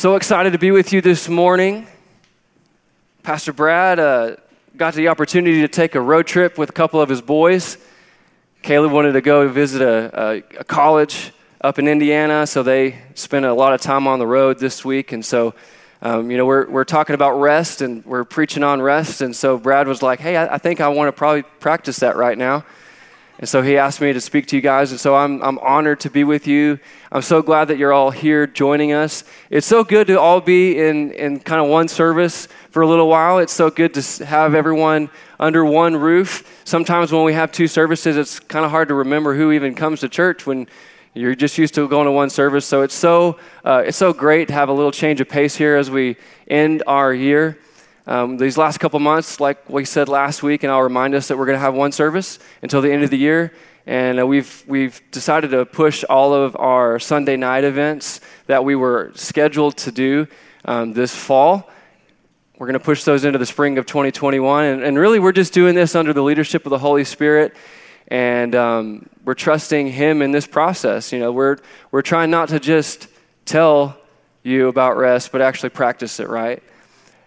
So excited to be with you this morning. Pastor Brad uh, got the opportunity to take a road trip with a couple of his boys. Caleb wanted to go visit a, a, a college up in Indiana, so they spent a lot of time on the road this week. And so, um, you know, we're, we're talking about rest and we're preaching on rest. And so Brad was like, hey, I, I think I want to probably practice that right now. And so he asked me to speak to you guys. And so I'm, I'm honored to be with you. I'm so glad that you're all here joining us. It's so good to all be in, in kind of one service for a little while. It's so good to have everyone under one roof. Sometimes when we have two services, it's kind of hard to remember who even comes to church when you're just used to going to one service. So it's so, uh, it's so great to have a little change of pace here as we end our year. Um, these last couple months, like we said last week, and I'll remind us that we're going to have one service until the end of the year. And uh, we've, we've decided to push all of our Sunday night events that we were scheduled to do um, this fall. We're going to push those into the spring of 2021. And, and, really, we're just doing this under the leadership of the Holy Spirit. And um, we're trusting Him in this process. You know, we're, we're trying not to just tell you about rest, but actually practice it, right?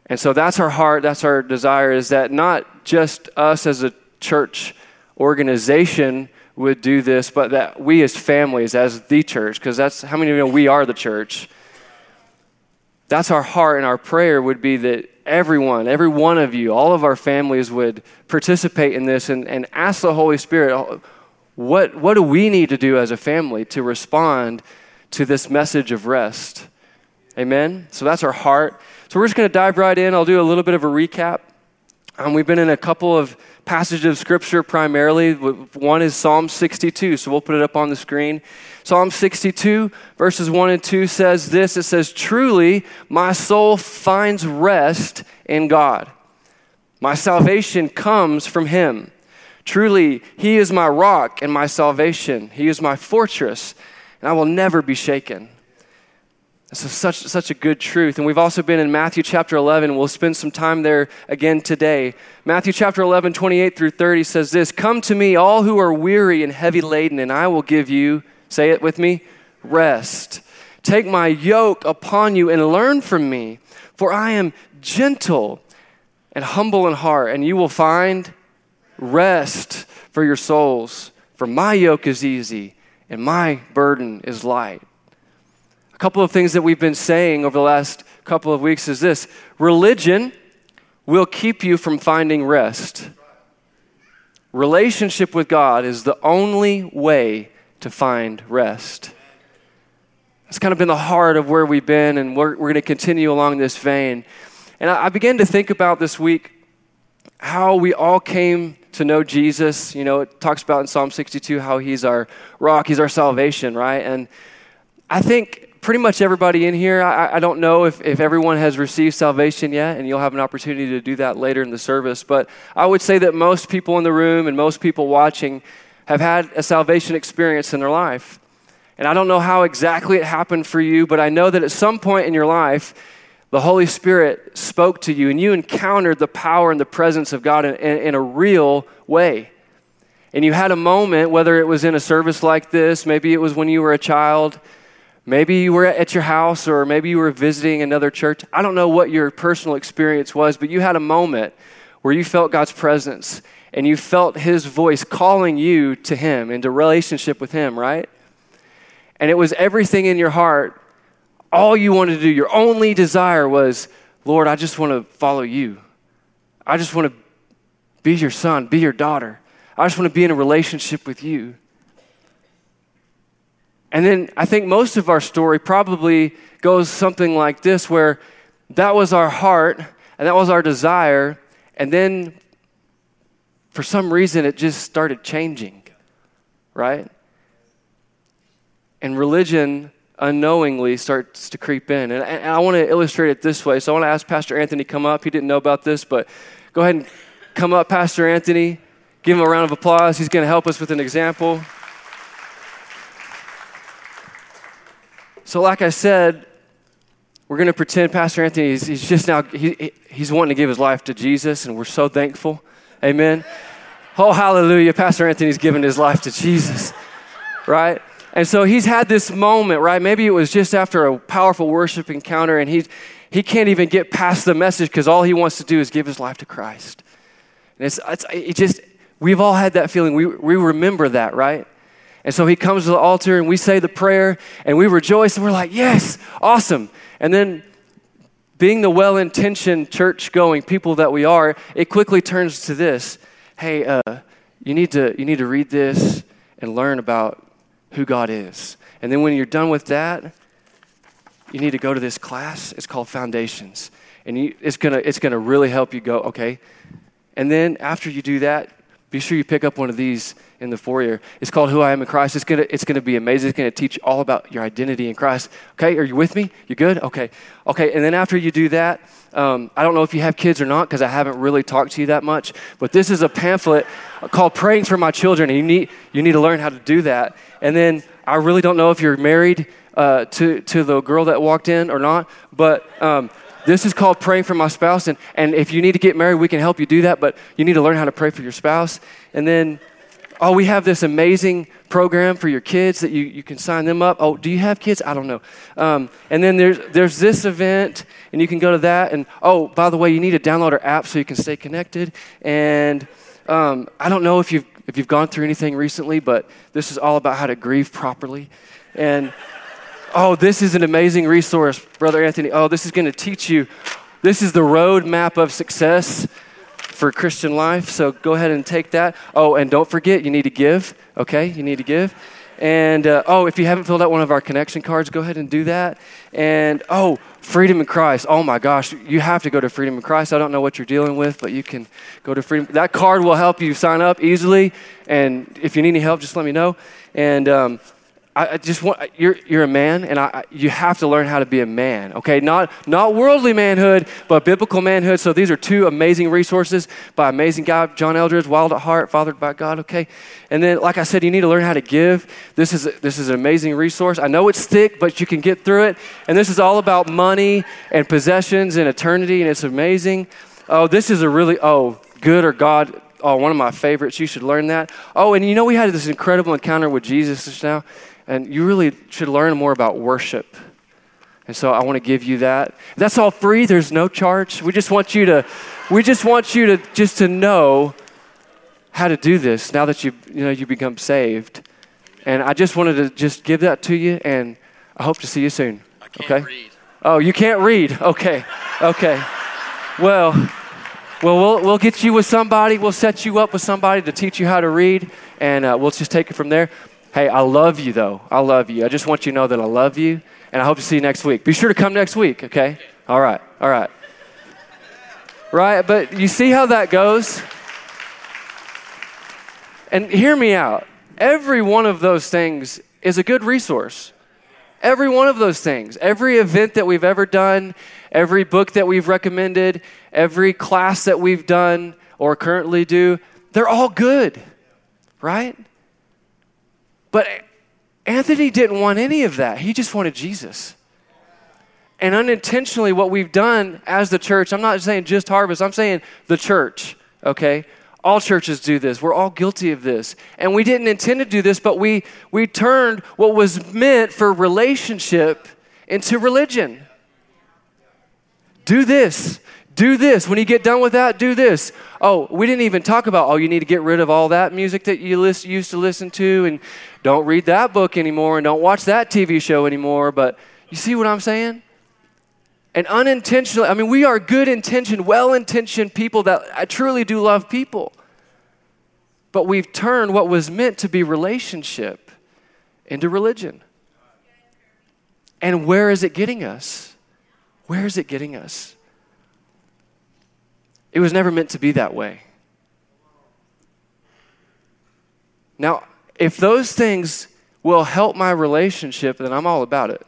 And so that's our heart, that's our desire, is that not just us as a church organization would do this, but that we as families, as the church, because that's how many of you know we are the church. That's our heart, and our prayer would be that everyone, every one of you, all of our families would participate in this and, and ask the Holy Spirit, oh, what, what do we need to do as a family to respond to this message of rest? Amen? So that's our heart. So we're just going to dive right in. I'll do a little bit of a recap. Um, we've been in a couple of passages of scripture primarily. One is Psalm 62, so we'll put it up on the screen. Psalm 62, verses 1 and 2 says this It says, Truly, my soul finds rest in God. My salvation comes from him. Truly, he is my rock and my salvation. He is my fortress, and I will never be shaken. This is such, such a good truth. And we've also been in Matthew chapter 11. We'll spend some time there again today. Matthew chapter 11, 28 through 30 says this Come to me, all who are weary and heavy laden, and I will give you, say it with me, rest. Take my yoke upon you and learn from me, for I am gentle and humble in heart, and you will find rest for your souls. For my yoke is easy and my burden is light couple of things that we've been saying over the last couple of weeks is this religion will keep you from finding rest. Relationship with God is the only way to find rest. It's kind of been the heart of where we've been, and we're, we're going to continue along this vein. And I, I began to think about this week how we all came to know Jesus. You know, it talks about in Psalm 62 how he's our rock, he's our salvation, right? And I think pretty much everybody in here, I, I, don't know if, if everyone has received salvation yet, and you'll have an opportunity to do that later in the service, but I would say that most people in the room and most people watching have had a salvation experience in their life. And I don't know how exactly it happened for you, but I know that at some point in your life, the Holy Spirit spoke to you and you encountered the power and the presence of God in, in, in a real way. And you had a moment, whether it was in a service like this, maybe it was when you were a child Maybe you were at your house or maybe you were visiting another church. I don't know what your personal experience was, but you had a moment where you felt God's presence and you felt His voice calling you to Him, into relationship with Him, right? And it was everything in your heart. All you wanted to do, your only desire was, Lord, I just want to follow you. I just want to be your son, be your daughter. I just want to be in a relationship with you. And then I think most of our story probably goes something like this where that was our heart and that was our desire. And then for some reason it just started changing, right? And religion unknowingly starts to creep in. And, and I want to illustrate it this way. So I want to ask Pastor Anthony come up. He didn't know about this, but go ahead and come up, Pastor Anthony. Give him a round of applause. He's going to help us with an example. So, like I said, we're going to pretend Pastor Anthony is he's just now, he, he's wanting to give his life to Jesus, and we're so thankful. Amen. Oh, hallelujah. Pastor Anthony's given his life to Jesus, right? And so he's had this moment, right? Maybe it was just after a powerful worship encounter, and he, he can't even get past the message because all he wants to do is give his life to Christ. And it's, it's it just, we've all had that feeling. We, we remember that, right? And so he comes to the altar, and we say the prayer, and we rejoice, and we're like, yes, awesome. And then, being the well intentioned church going people that we are, it quickly turns to this hey, uh, you, need to, you need to read this and learn about who God is. And then when you're done with that, you need to go to this class. It's called Foundations. And you, it's going to it's gonna really help you go, okay. And then after you do that, be sure you pick up one of these in the foyer. It's called Who I Am in Christ. It's gonna, it's gonna be amazing. It's gonna teach all about your identity in Christ. Okay, are you with me? You good? Okay. Okay, and then after you do that, um, I don't know if you have kids or not because I haven't really talked to you that much, but this is a pamphlet called Praying for My Children, and you need, you need to learn how to do that. And then I really don't know if you're married uh, to, to the girl that walked in or not, but um, this is called praying for my spouse. And, and if you need to get married, we can help you do that, but you need to learn how to pray for your spouse. And then, oh, we have this amazing program for your kids that you, you can sign them up. Oh, do you have kids? I don't know. Um, and then there's, there's this event, and you can go to that. And oh, by the way, you need to download our app so you can stay connected. And um, I don't know if you've, if you've gone through anything recently, but this is all about how to grieve properly. And oh, this is an amazing resource, Brother Anthony. Oh, this is going to teach you. This is the roadmap of success for Christian life. So go ahead and take that. Oh, and don't forget, you need to give, okay? You need to give. And uh, oh, if you haven't filled out one of our connection cards, go ahead and do that. And oh, Freedom in Christ. Oh my gosh, you have to go to Freedom in Christ. I don't know what you're dealing with, but you can go to Freedom. That card will help you sign up easily. And if you need any help, just let me know. And um, I just want you're you're a man, and I, you have to learn how to be a man. Okay, not not worldly manhood, but biblical manhood. So these are two amazing resources by amazing guy John Eldredge, Wild at Heart, fathered by God. Okay, and then like I said, you need to learn how to give. This is this is an amazing resource. I know it's thick, but you can get through it. And this is all about money and possessions and eternity, and it's amazing. Oh, this is a really oh good or God. Oh, one of my favorites. You should learn that. Oh, and you know we had this incredible encounter with Jesus just now. And you really should learn more about worship. And so I want to give you that. That's all free. There's no charge. We just want you to we just want you to just to know how to do this now that you you know you become saved. And I just wanted to just give that to you and I hope to see you soon. okay? Read. Oh, you can't read. Okay. Okay. Well, well, we'll we'll get you with somebody. We'll set you up with somebody to teach you how to read and uh, we'll just take it from there. Hey, I love you though. I love you. I just want you to know that I love you, and I hope to see you next week. Be sure to come next week, okay? All right, all right. Right, but you see how that goes? And hear me out. Every one of those things is a good resource. Every one of those things, every event that we've ever done, every book that we've recommended, every class that we've done or currently do, they're all good, right? But Anthony didn't want any of that. He just wanted Jesus. And unintentionally, what we've done as the church, I'm not saying just Harvest, I'm saying the church, okay? All churches do this. We're all guilty of this. And we didn't intend to do this, but we, we turned what was meant for relationship into religion. Do this do this. When you get done with that, do this. Oh, we didn't even talk about, oh, you need to get rid of all that music that you list, used to listen to, and don't read that book anymore, and don't watch that TV show anymore. But you see what I'm saying? And unintentionally, I mean, we are good intentioned, well intentioned people that I truly do love people. But we've turned what was meant to be relationship into religion. And where is it getting us? Where is it getting us? It was never meant to be that way. Now, if those things will help my relationship, then I'm all about it.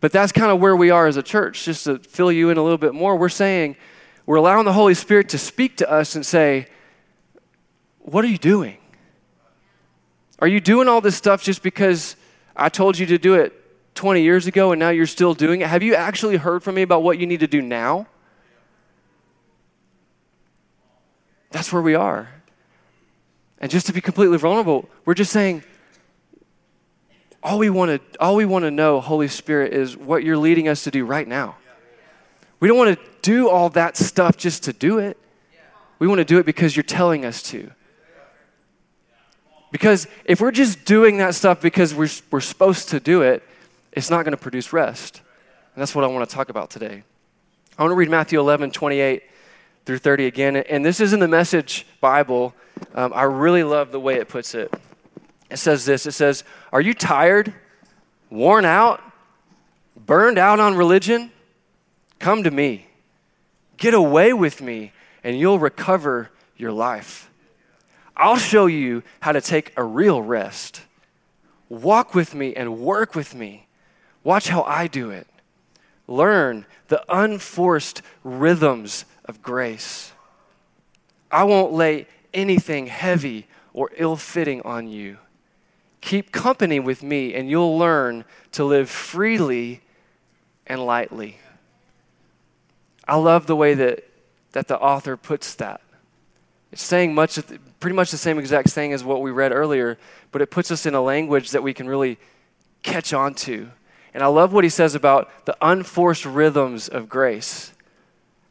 But that's kind of where we are as a church. Just to fill you in a little bit more, we're saying, we're allowing the Holy Spirit to speak to us and say, What are you doing? Are you doing all this stuff just because I told you to do it 20 years ago and now you're still doing it? Have you actually heard from me about what you need to do now? That's where we are. And just to be completely vulnerable, we're just saying, all we want to all we want to know, Holy Spirit, is what you're leading us to do right now. We don't want to do all that stuff just to do it. We want to do it because you're telling us to. Because if we're just doing that stuff because we're, we're supposed to do it, it's not going to produce rest. And that's what I want to talk about today. I want to read Matthew 11, 28 through 30 again. And this is in the Message Bible. Um, I really love the way it puts it. It says this It says, Are you tired, worn out, burned out on religion? Come to me. Get away with me, and you'll recover your life. I'll show you how to take a real rest. Walk with me and work with me. Watch how I do it. Learn the unforced rhythms of grace. I won't lay anything heavy or ill fitting on you. Keep company with me, and you'll learn to live freely and lightly. I love the way that, that the author puts that. It's saying much, pretty much the same exact thing as what we read earlier, but it puts us in a language that we can really catch on to. And I love what he says about the unforced rhythms of grace.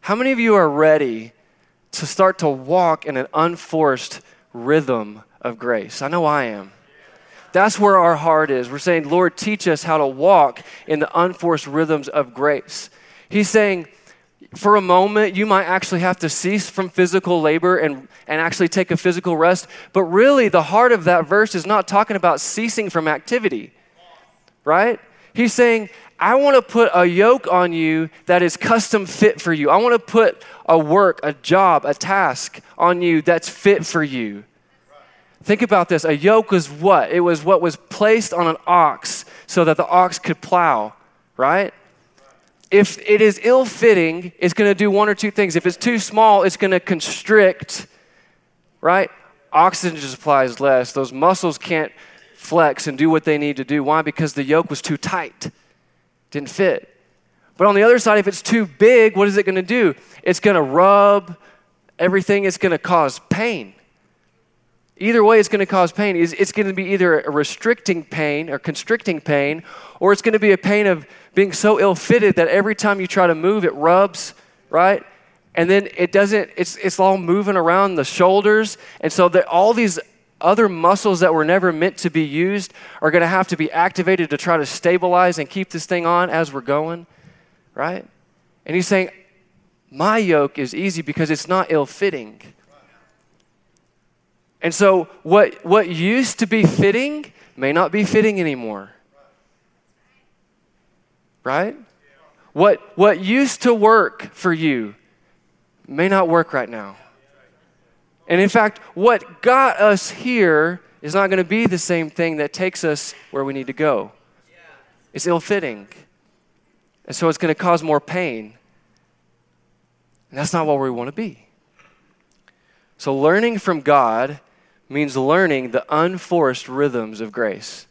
How many of you are ready to start to walk in an unforced rhythm of grace? I know I am. That's where our heart is. We're saying, Lord, teach us how to walk in the unforced rhythms of grace. He's saying, for a moment, you might actually have to cease from physical labor and, and actually take a physical rest. But really, the heart of that verse is not talking about ceasing from activity, right? He's saying, I want to put a yoke on you that is custom fit for you. I want to put a work, a job, a task on you that's fit for you. Think about this. A yoke was what? It was what was placed on an ox so that the ox could plow, right? if it is ill fitting, it's going to do one or two things. If it's too small, it's going to constrict, right? Oxygen supply is less. Those muscles can't flex and do what they need to do. Why? Because the yoke was too tight, didn't fit. But on the other side, if it's too big, what is it going to do? It's going to rub everything, it's going to cause pain. Either way, it's going to cause pain. It's going to be either a restricting pain or constricting pain, or it's going to be a pain of being so ill fitted that every time you try to move, it rubs, right? And then it doesn't, it's, it's all moving around the shoulders. And so that all these other muscles that were never meant to be used are going to have to be activated to try to stabilize and keep this thing on as we're going, right? And he's saying, My yoke is easy because it's not ill fitting. And so, what, what used to be fitting may not be fitting anymore. Right? What, what used to work for you may not work right now. And in fact, what got us here is not going to be the same thing that takes us where we need to go. It's ill fitting. And so it's going to cause more pain. And that's not what we want to be. So, learning from God means learning the unforced rhythms of grace.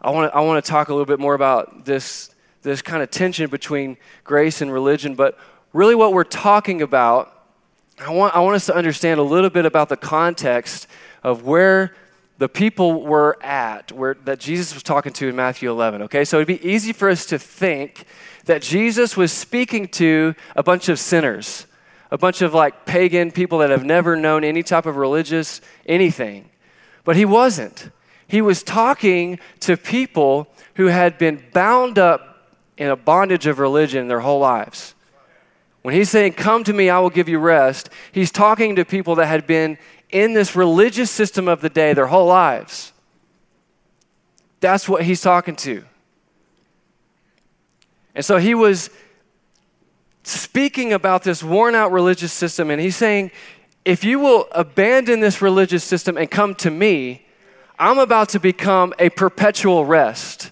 I want to I want to talk a little bit more about this this kind of tension between grace and religion, but really what we're talking about I want I want us to understand a little bit about the context of where the people were at where that Jesus was talking to in Matthew 11, okay? So it'd be easy for us to think that Jesus was speaking to a bunch of sinners a bunch of like pagan people that have never known any type of religious anything. But he wasn't. He was talking to people who had been bound up in a bondage of religion their whole lives. When he's saying, Come to me, I will give you rest, he's talking to people that had been in this religious system of the day their whole lives. That's what he's talking to. And so he was speaking about this worn out religious system, and he's saying, if you will abandon this religious system and come to me, I'm about to become a perpetual rest.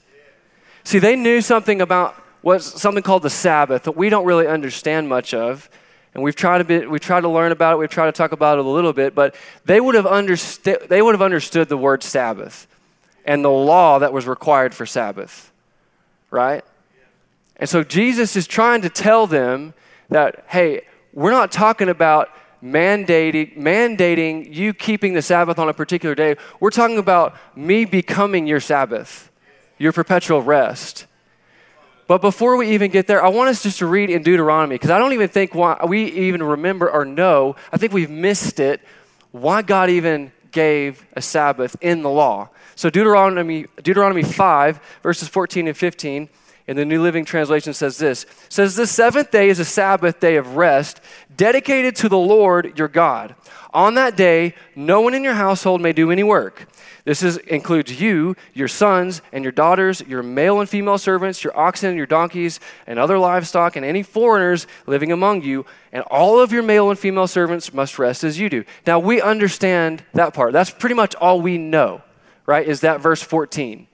See, they knew something about what's something called the Sabbath that we don't really understand much of. And we've tried to be, we tried to learn about it, we've tried to talk about it a little bit, but they would have understood they would have understood the word Sabbath and the law that was required for Sabbath. Right? And so Jesus is trying to tell them that, hey, we're not talking about mandating, mandating you keeping the Sabbath on a particular day. We're talking about me becoming your Sabbath, your perpetual rest. But before we even get there, I want us just to read in Deuteronomy because I don't even think why we even remember or know. I think we've missed it why God even gave a Sabbath in the law. So Deuteronomy Deuteronomy 5 verses 14 and 15 in the New Living Translation says this. says the seventh day is a Sabbath day of rest dedicated to the Lord your God. On that day, no one in your household may do any work. This is, includes you, your sons, and your daughters, your male and female servants, your oxen, and your donkeys, and other livestock, and any foreigners living among you. And all of your male and female servants must rest as you do. Now, we understand that part. That's pretty much all we know, right? Is that verse 14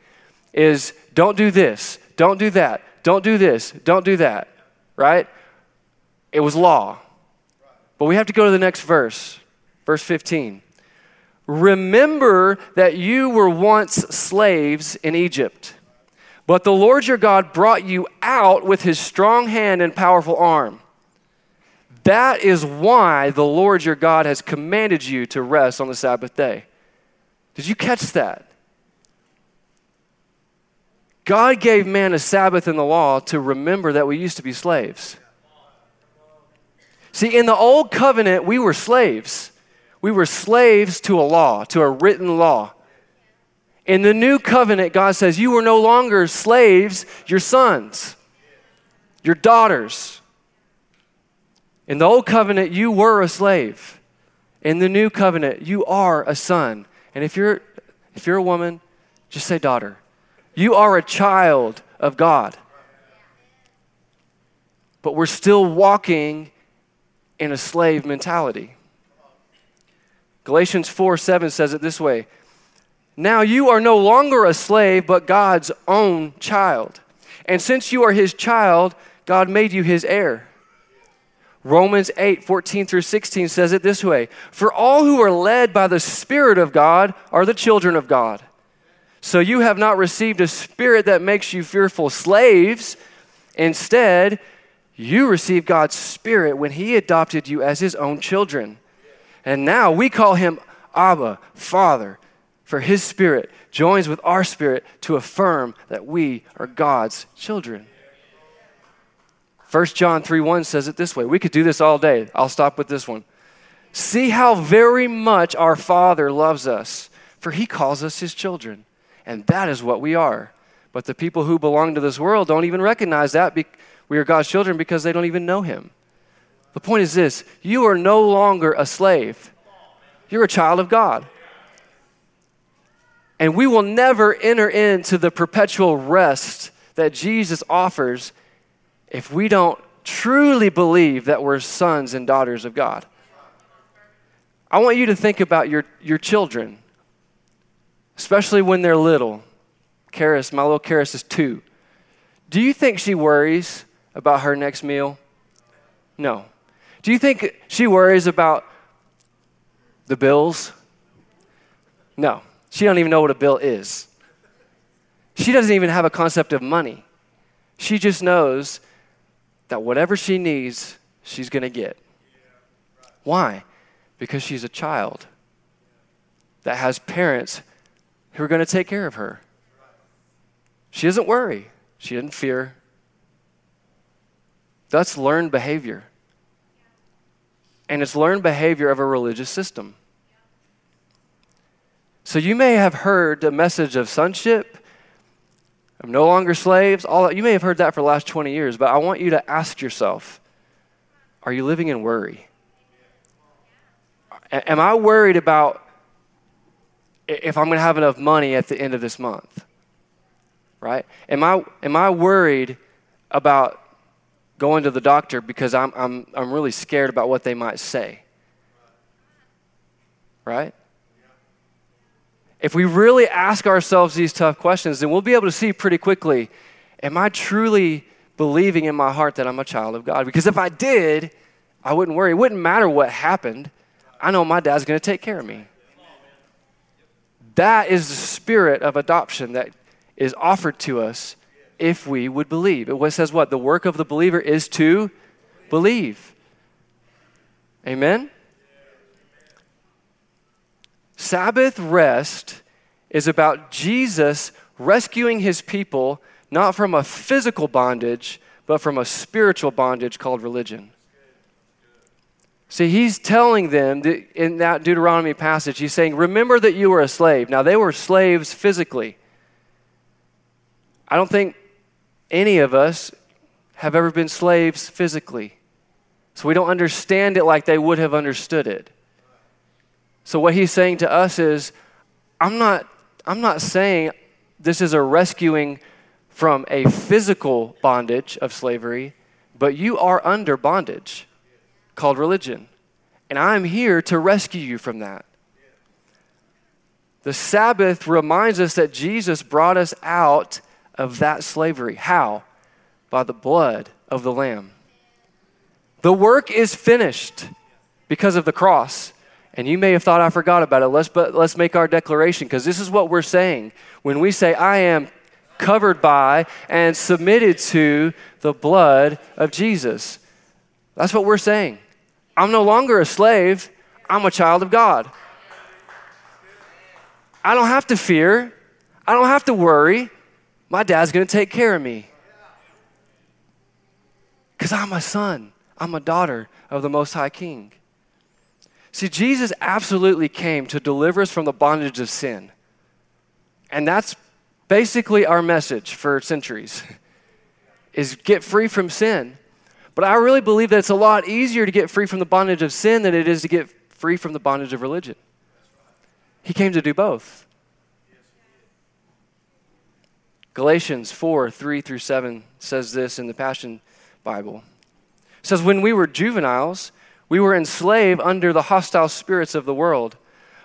is don't do this, don't do that, don't do this, don't do that, right? It was law. But we have to go to the next verse, verse 15. Remember that you were once slaves in Egypt, but the Lord your God brought you out with his strong hand and powerful arm. That is why the Lord your God has commanded you to rest on the Sabbath day. Did you catch that? God gave man a Sabbath in the law to remember that we used to be slaves. See, in the old covenant, we were slaves. We were slaves to a law, to a written law. In the new covenant, God says, You are no longer slaves, you're sons, your daughters. In the old covenant, you were a slave. In the new covenant, you are a son. And if you're, if you're a woman, just say daughter. You are a child of God. But we're still walking in a slave mentality. Galatians 4 7 says it this way Now you are no longer a slave, but God's own child. And since you are his child, God made you his heir. Romans 8 14 through 16 says it this way For all who are led by the Spirit of God are the children of God. So you have not received a spirit that makes you fearful slaves. Instead, you received God's Spirit when He adopted you as His own children. And now we call him Abba, Father, for his spirit joins with our spirit to affirm that we are God's children. 1 John 3 1 says it this way. We could do this all day. I'll stop with this one. See how very much our Father loves us, for he calls us his children. And that is what we are. But the people who belong to this world don't even recognize that we are God's children because they don't even know him. The point is this you are no longer a slave, you're a child of God. And we will never enter into the perpetual rest that Jesus offers if we don't truly believe that we're sons and daughters of God. I want you to think about your, your children, especially when they're little. Karis, my little Karis is two. Do you think she worries about her next meal? No. Do you think she worries about the bills? No. She don't even know what a bill is. She doesn't even have a concept of money. She just knows that whatever she needs, she's going to get. Why? Because she's a child that has parents who are going to take care of her. She doesn't worry. She doesn't fear. That's learned behavior and it's learned behavior of a religious system. So you may have heard the message of sonship, of no longer slaves, all that. You may have heard that for the last 20 years, but I want you to ask yourself are you living in worry? Am I worried about if I'm going to have enough money at the end of this month? Right? Am I, am I worried about going to the doctor because I'm, I'm, I'm really scared about what they might say. Right? If we really ask ourselves these tough questions, then we'll be able to see pretty quickly am I truly believing in my heart that I'm a child of God? Because if I did, I wouldn't worry. It wouldn't matter what happened. I know my dad's going to take care of me. That is the spirit of adoption that is offered to us if we would believe. It says what? The work of the believer is to believe. Amen? Sabbath rest is about Jesus rescuing his people not from a physical bondage, but from a spiritual bondage called religion. See, he's telling them that in that Deuteronomy passage, he's saying, Remember that you were a slave. Now, they were slaves physically. I don't think any of us have ever been slaves physically. So we don't understand it like they would have understood it. So what he's saying to us is, I'm not, I'm not saying this is a rescuing from a physical bondage of slavery, but you are under bondage called religion. And I'm here to rescue you from that. The Sabbath reminds us that Jesus brought us out of that slavery. How? By the blood of the Lamb. The work is finished because of the cross. And you may have thought I forgot about it. Let's, but let's make our declaration because this is what we're saying. When we say, I am covered by and submitted to the blood of Jesus, that's what we're saying. I'm no longer a slave, I'm a child of God. I don't have to fear, I don't have to worry. My dad's going to take care of me because I'm a son, I'm a daughter of the Most High King. See, Jesus absolutely came to deliver us from the bondage of sin. And that's basically our message for centuries is get free from sin. But I really believe that it's a lot easier to get free from the bondage of sin than it is to get free from the bondage of religion. He came to do both. Galatians 4 3 through 7 says this in the Passion Bible. It says, When we were juveniles, we were enslaved under the hostile spirits of the world.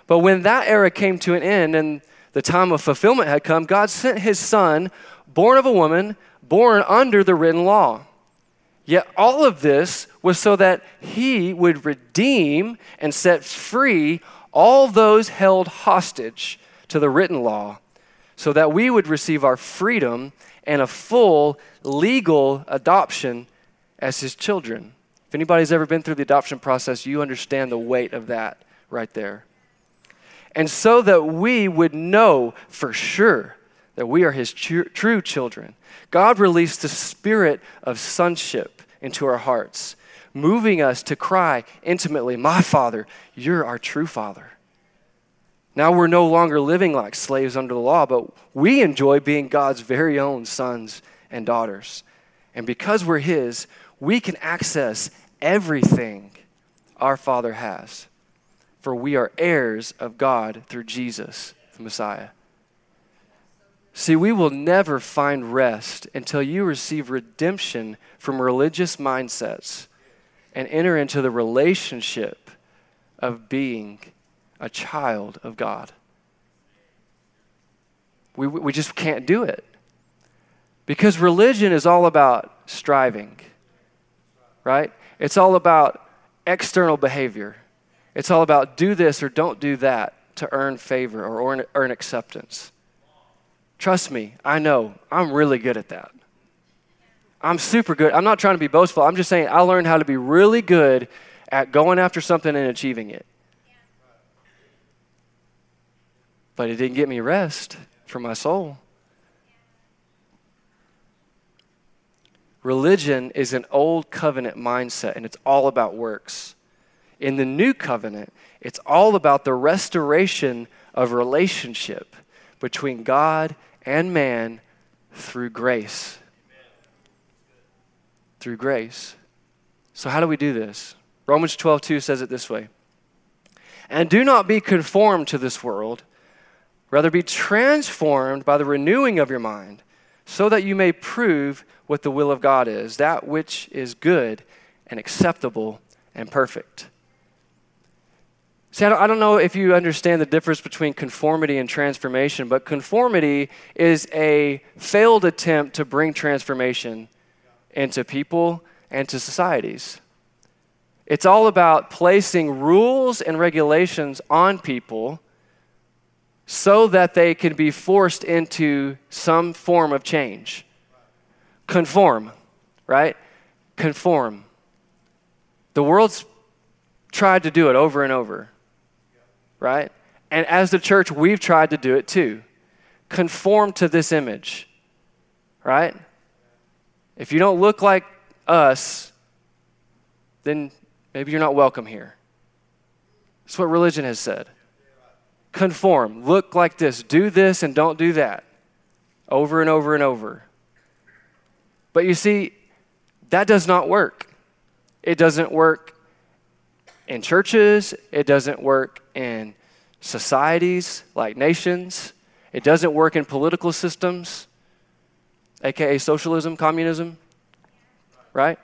But when that era came to an end and the time of fulfillment had come, God sent his son, born of a woman, born under the written law. Yet all of this was so that he would redeem and set free all those held hostage to the written law, so that we would receive our freedom and a full legal adoption as his children. If anybody's ever been through the adoption process, you understand the weight of that right there. And so that we would know for sure that we are his tr- true children, God released the spirit of sonship into our hearts, moving us to cry intimately, My Father, you're our true Father. Now we're no longer living like slaves under the law, but we enjoy being God's very own sons and daughters. And because we're His, we can access everything our Father has. For we are heirs of God through Jesus, the Messiah. See, we will never find rest until you receive redemption from religious mindsets and enter into the relationship of being a child of God. We, we just can't do it. Because religion is all about striving right? It's all about external behavior. It's all about do this or don't do that to earn favor or earn, earn acceptance. Trust me, I know. I'm really good at that. I'm super good. I'm not trying to be boastful. I'm just saying I learned how to be really good at going after something and achieving it. But it didn't get me rest for my soul. Religion is an old covenant mindset, and it's all about works. In the new covenant, it's all about the restoration of relationship between God and man through grace. Through grace. So, how do we do this? Romans 12, 2 says it this way And do not be conformed to this world, rather be transformed by the renewing of your mind, so that you may prove what the will of God is, that which is good and acceptable and perfect. See, I don't, know if you understand the difference between conformity and transformation, but conformity is a failed attempt to bring transformation into people and to societies. It's all about placing rules and regulations on people so that they can be forced into some form of change. Conform, right? Conform. The world's tried to do it over and over, right? And as the church, we've tried to do it too. Conform to this image, right? If you don't look like us, then maybe you're not welcome here. That's what religion has said. Conform, look like this, do this and don't do that, over and over and over. But you see, that does not work. It doesn't work in churches, it doesn't work in societies like nations, it doesn't work in political systems, aka socialism, communism, right?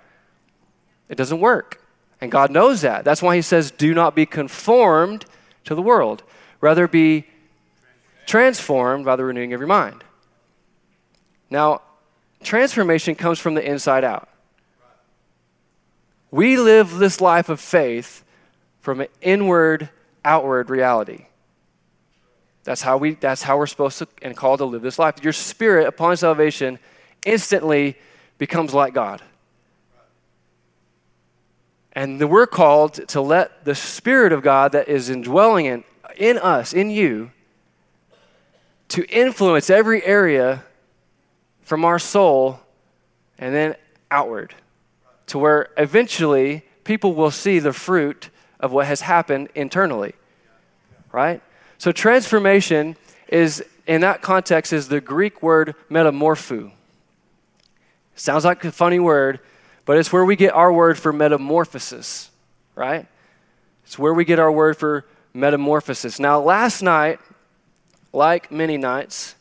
It doesn't work. And God knows that. That's why He says, do not be conformed to the world, rather be transformed by the renewing of your mind. Now, transformation comes from the inside out. We live this life of faith from an inward, outward reality. That's how, we, that's how we're supposed to and called to live this life. Your spirit, upon salvation, instantly becomes like God. And we're called to let the Spirit of God that is indwelling in, in us, in you, to influence every area from our soul and then outward to where eventually people will see the fruit of what has happened internally. Right? So transformation is in that context is the Greek word metamorpho. Sounds like a funny word, but it's where we get our word for metamorphosis, right? It's where we get our word for metamorphosis. Now, last night, like many nights,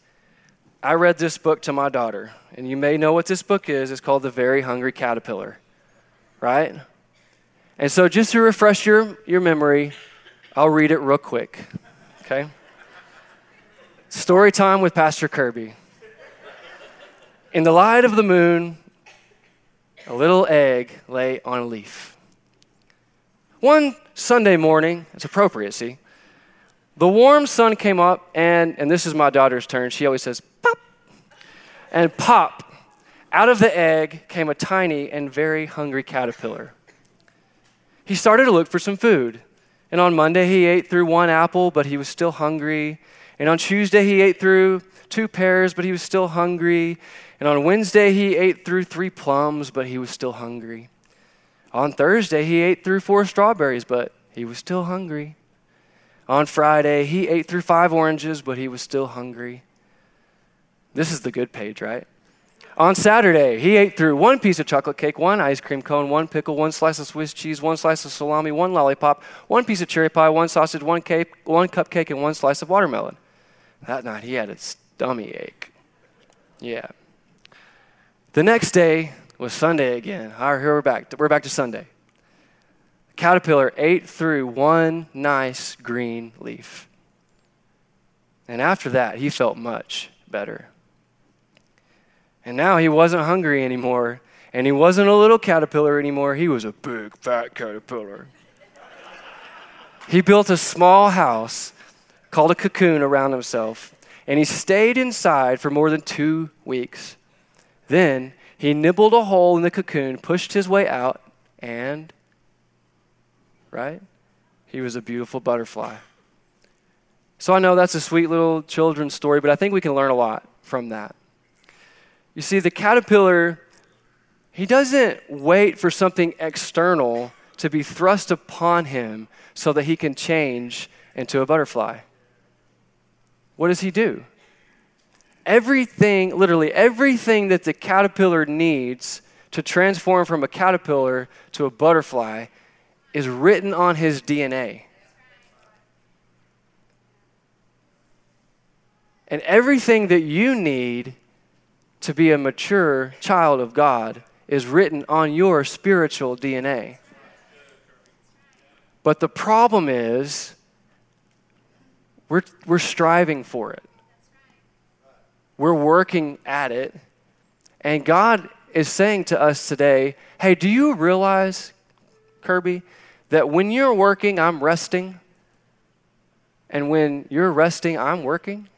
I read this book to my daughter. And you may know what this book is. It's called The Very Hungry Caterpillar, right? And so, just to refresh your, your memory, I'll read it real quick, okay? Story time with Pastor Kirby. In the light of the moon, a little egg lay on a leaf. One Sunday morning, it's appropriate, see, the warm sun came up, and, and this is my daughter's turn. She always says, pop. And pop, out of the egg came a tiny and very hungry caterpillar. He started to look for some food. And on Monday, he ate through one apple, but he was still hungry. And on Tuesday, he ate through two pears, but he was still hungry. And on Wednesday, he ate through three plums, but he was still hungry. On Thursday, he ate through four strawberries, but he was still hungry. On Friday, he ate through five oranges, but he was still hungry. This is the good page, right? On Saturday, he ate through one piece of chocolate cake, one ice cream cone, one pickle, one slice of Swiss cheese, one slice of salami, one lollipop, one piece of cherry pie, one sausage, one cake, one cupcake, and one slice of watermelon. That night, he had a stomach ache. Yeah. The next day was Sunday again. All right, here we're back. We're back to Sunday. The Caterpillar ate through one nice green leaf. And after that, he felt much better. And now he wasn't hungry anymore, and he wasn't a little caterpillar anymore. He was a big, fat caterpillar. he built a small house called a cocoon around himself, and he stayed inside for more than two weeks. Then he nibbled a hole in the cocoon, pushed his way out, and, right? He was a beautiful butterfly. So I know that's a sweet little children's story, but I think we can learn a lot from that. You see, the caterpillar, he doesn't wait for something external to be thrust upon him so that he can change into a butterfly. What does he do? Everything, literally everything that the caterpillar needs to transform from a caterpillar to a butterfly is written on his DNA. And everything that you need to be a mature child of God is written on your spiritual DNA. But the problem is, we're, we're striving for it. We're working at it. And God is saying to us today hey, do you realize, Kirby, that when you're working, I'm resting? And when you're resting, I'm working?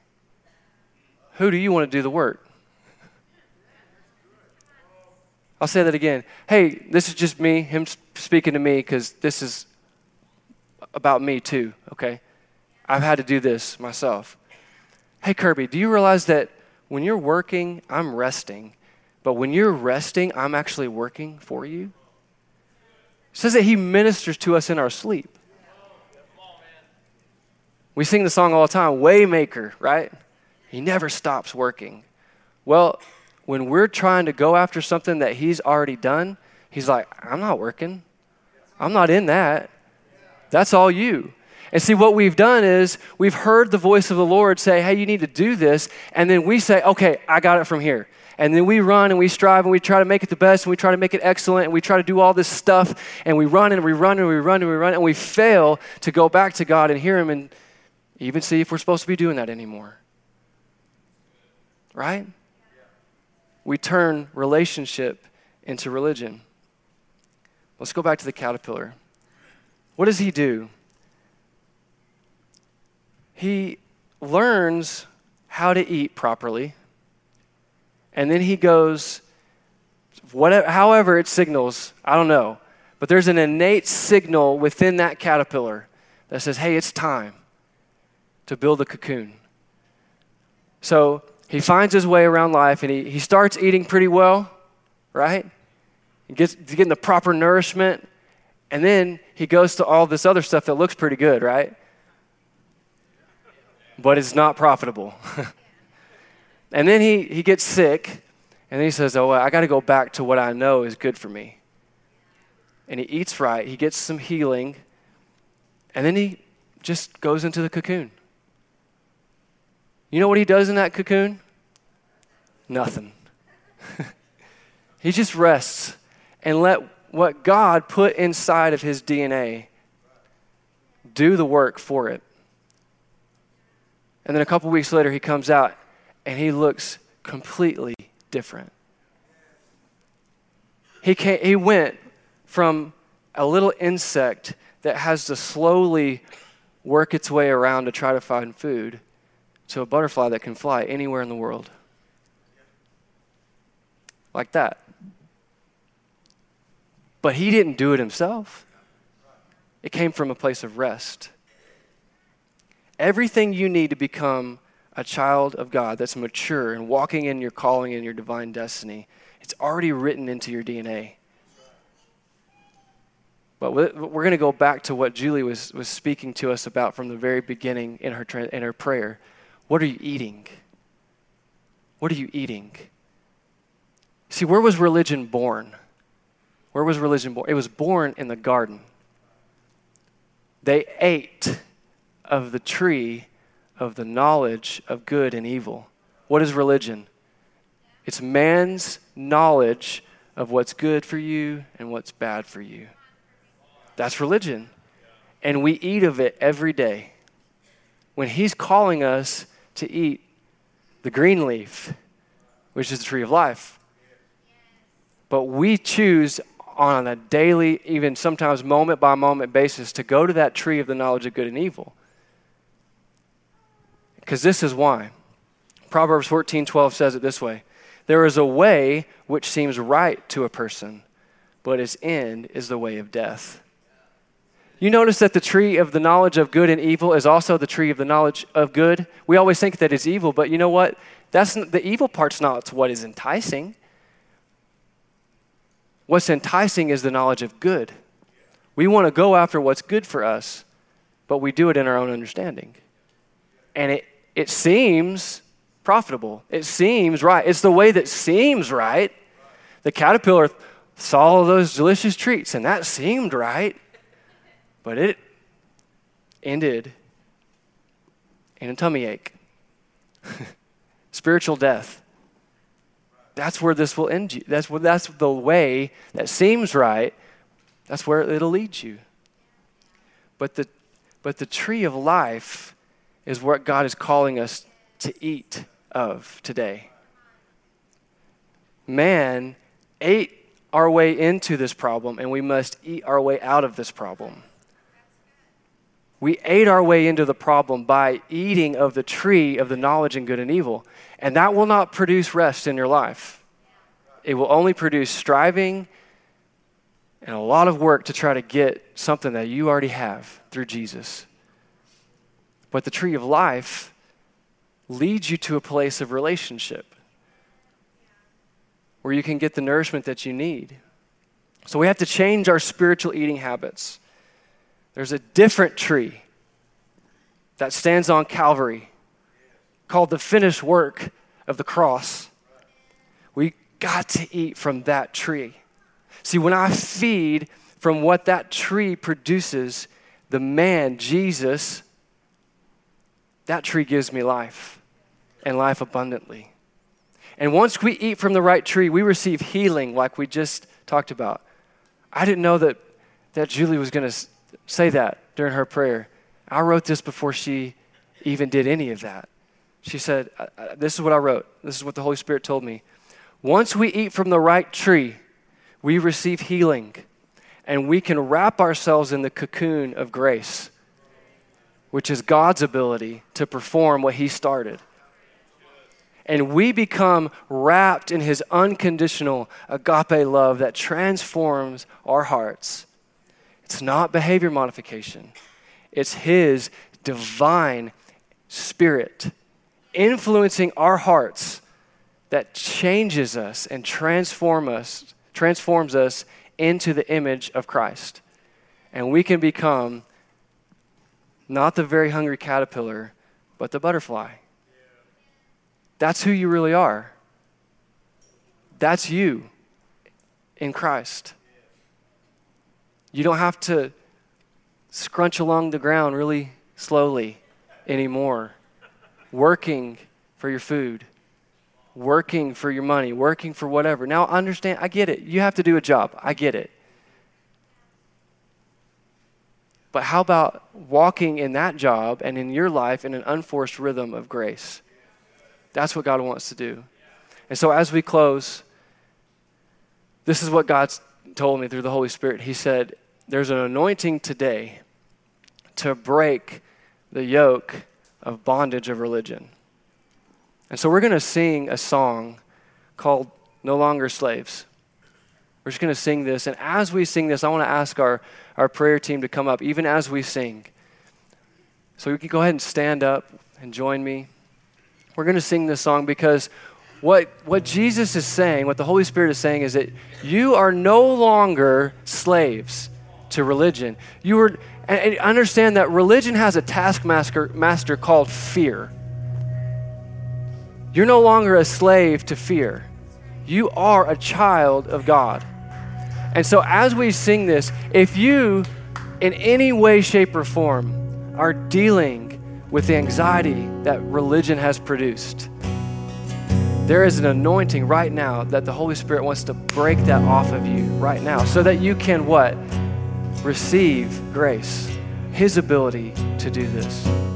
Who do you want to do the work? I'll say that again. Hey, this is just me, him speaking to me, because this is about me too, okay? I've had to do this myself. Hey, Kirby, do you realize that when you're working, I'm resting, but when you're resting, I'm actually working for you? It says that He ministers to us in our sleep. We sing the song all the time, Waymaker, right? He never stops working. Well, when we're trying to go after something that He's already done, He's like, I'm not working. I'm not in that. That's all you. And see, what we've done is we've heard the voice of the Lord say, hey, you need to do this. And then we say, okay, I got it from here. And then we run and we strive and we try to make it the best and we try to make it excellent and we try to do all this stuff and we run and we run and we run and we run and we fail to go back to God and hear Him and even see if we're supposed to be doing that anymore. Right? We turn relationship into religion. Let's go back to the caterpillar. What does he do? He learns how to eat properly, and then he goes, whatever, however it signals, I don't know, but there's an innate signal within that caterpillar that says, hey, it's time to build a cocoon. So he finds his way around life and he, he starts eating pretty well, right? He gets getting the proper nourishment, and then he goes to all this other stuff that looks pretty good, right? But it's not profitable. and then he, he gets sick, and then he says, Oh, I got to go back to what I know is good for me. And he eats right, he gets some healing, and then he just goes into the cocoon. You know what he does in that cocoon? Nothing. he just rests and let what God put inside of his DNA do the work for it. And then a couple weeks later, he comes out and he looks completely different. He, came, he went from a little insect that has to slowly work its way around to try to find food to a butterfly that can fly anywhere in the world. Like that. But he didn't do it himself, it came from a place of rest. Everything you need to become a child of God that's mature and walking in your calling and your divine destiny, it's already written into your DNA. But we're going to go back to what Julie was, was speaking to us about from the very beginning in her, in her prayer. What are you eating? What are you eating? See, where was religion born? Where was religion born? It was born in the garden. They ate of the tree of the knowledge of good and evil. What is religion? It's man's knowledge of what's good for you and what's bad for you. That's religion. And we eat of it every day. When he's calling us to eat the green leaf, which is the tree of life. But we choose on a daily, even sometimes moment by moment basis to go to that tree of the knowledge of good and evil. Because this is why. Proverbs 14 12 says it this way There is a way which seems right to a person, but its end is the way of death. You notice that the tree of the knowledge of good and evil is also the tree of the knowledge of good. We always think that it's evil, but you know what? That's the evil part's not what is enticing. What's enticing is the knowledge of good. We want to go after what's good for us, but we do it in our own understanding. And it, it seems profitable. It seems right. It's the way that seems right. The caterpillar saw those delicious treats, and that seemed right, but it ended in a tummy ache, spiritual death. That's where this will end you. That's, what, that's the way that seems right. That's where it'll lead you. But the, but the tree of life is what God is calling us to eat of today. Man ate our way into this problem, and we must eat our way out of this problem. We ate our way into the problem by eating of the tree of the knowledge and good and evil. And that will not produce rest in your life. It will only produce striving and a lot of work to try to get something that you already have through Jesus. But the tree of life leads you to a place of relationship where you can get the nourishment that you need. So we have to change our spiritual eating habits. There's a different tree that stands on Calvary called the finished work of the cross. We got to eat from that tree. See, when I feed from what that tree produces, the man, Jesus, that tree gives me life and life abundantly. And once we eat from the right tree, we receive healing, like we just talked about. I didn't know that, that Julie was going to say that during her prayer. I wrote this before she even did any of that. She said, This is what I wrote. This is what the Holy Spirit told me. Once we eat from the right tree, we receive healing and we can wrap ourselves in the cocoon of grace, which is God's ability to perform what He started. And we become wrapped in His unconditional agape love that transforms our hearts. It's not behavior modification, it's His divine spirit influencing our hearts that changes us and transform us, transforms us into the image of Christ. And we can become not the very hungry caterpillar, but the butterfly. That's who you really are. That's you in Christ. You don't have to scrunch along the ground really slowly anymore, working for your food working for your money, working for whatever. Now, understand, I get it. You have to do a job. I get it. But how about walking in that job and in your life in an unforced rhythm of grace? That's what God wants to do. And so, as we close, this is what God's told me through the Holy Spirit. He said, There's an anointing today to break the yoke of bondage of religion. And so we're going to sing a song called No Longer Slaves. We're just going to sing this. And as we sing this, I want to ask our, our prayer team to come up, even as we sing. So you can go ahead and stand up and join me. We're going to sing this song because what, what Jesus is saying, what the Holy Spirit is saying, is that you are no longer slaves to religion. You are, and understand that religion has a taskmaster master called fear. You're no longer a slave to fear. You are a child of God. And so, as we sing this, if you, in any way, shape, or form, are dealing with the anxiety that religion has produced, there is an anointing right now that the Holy Spirit wants to break that off of you right now so that you can what? Receive grace, His ability to do this.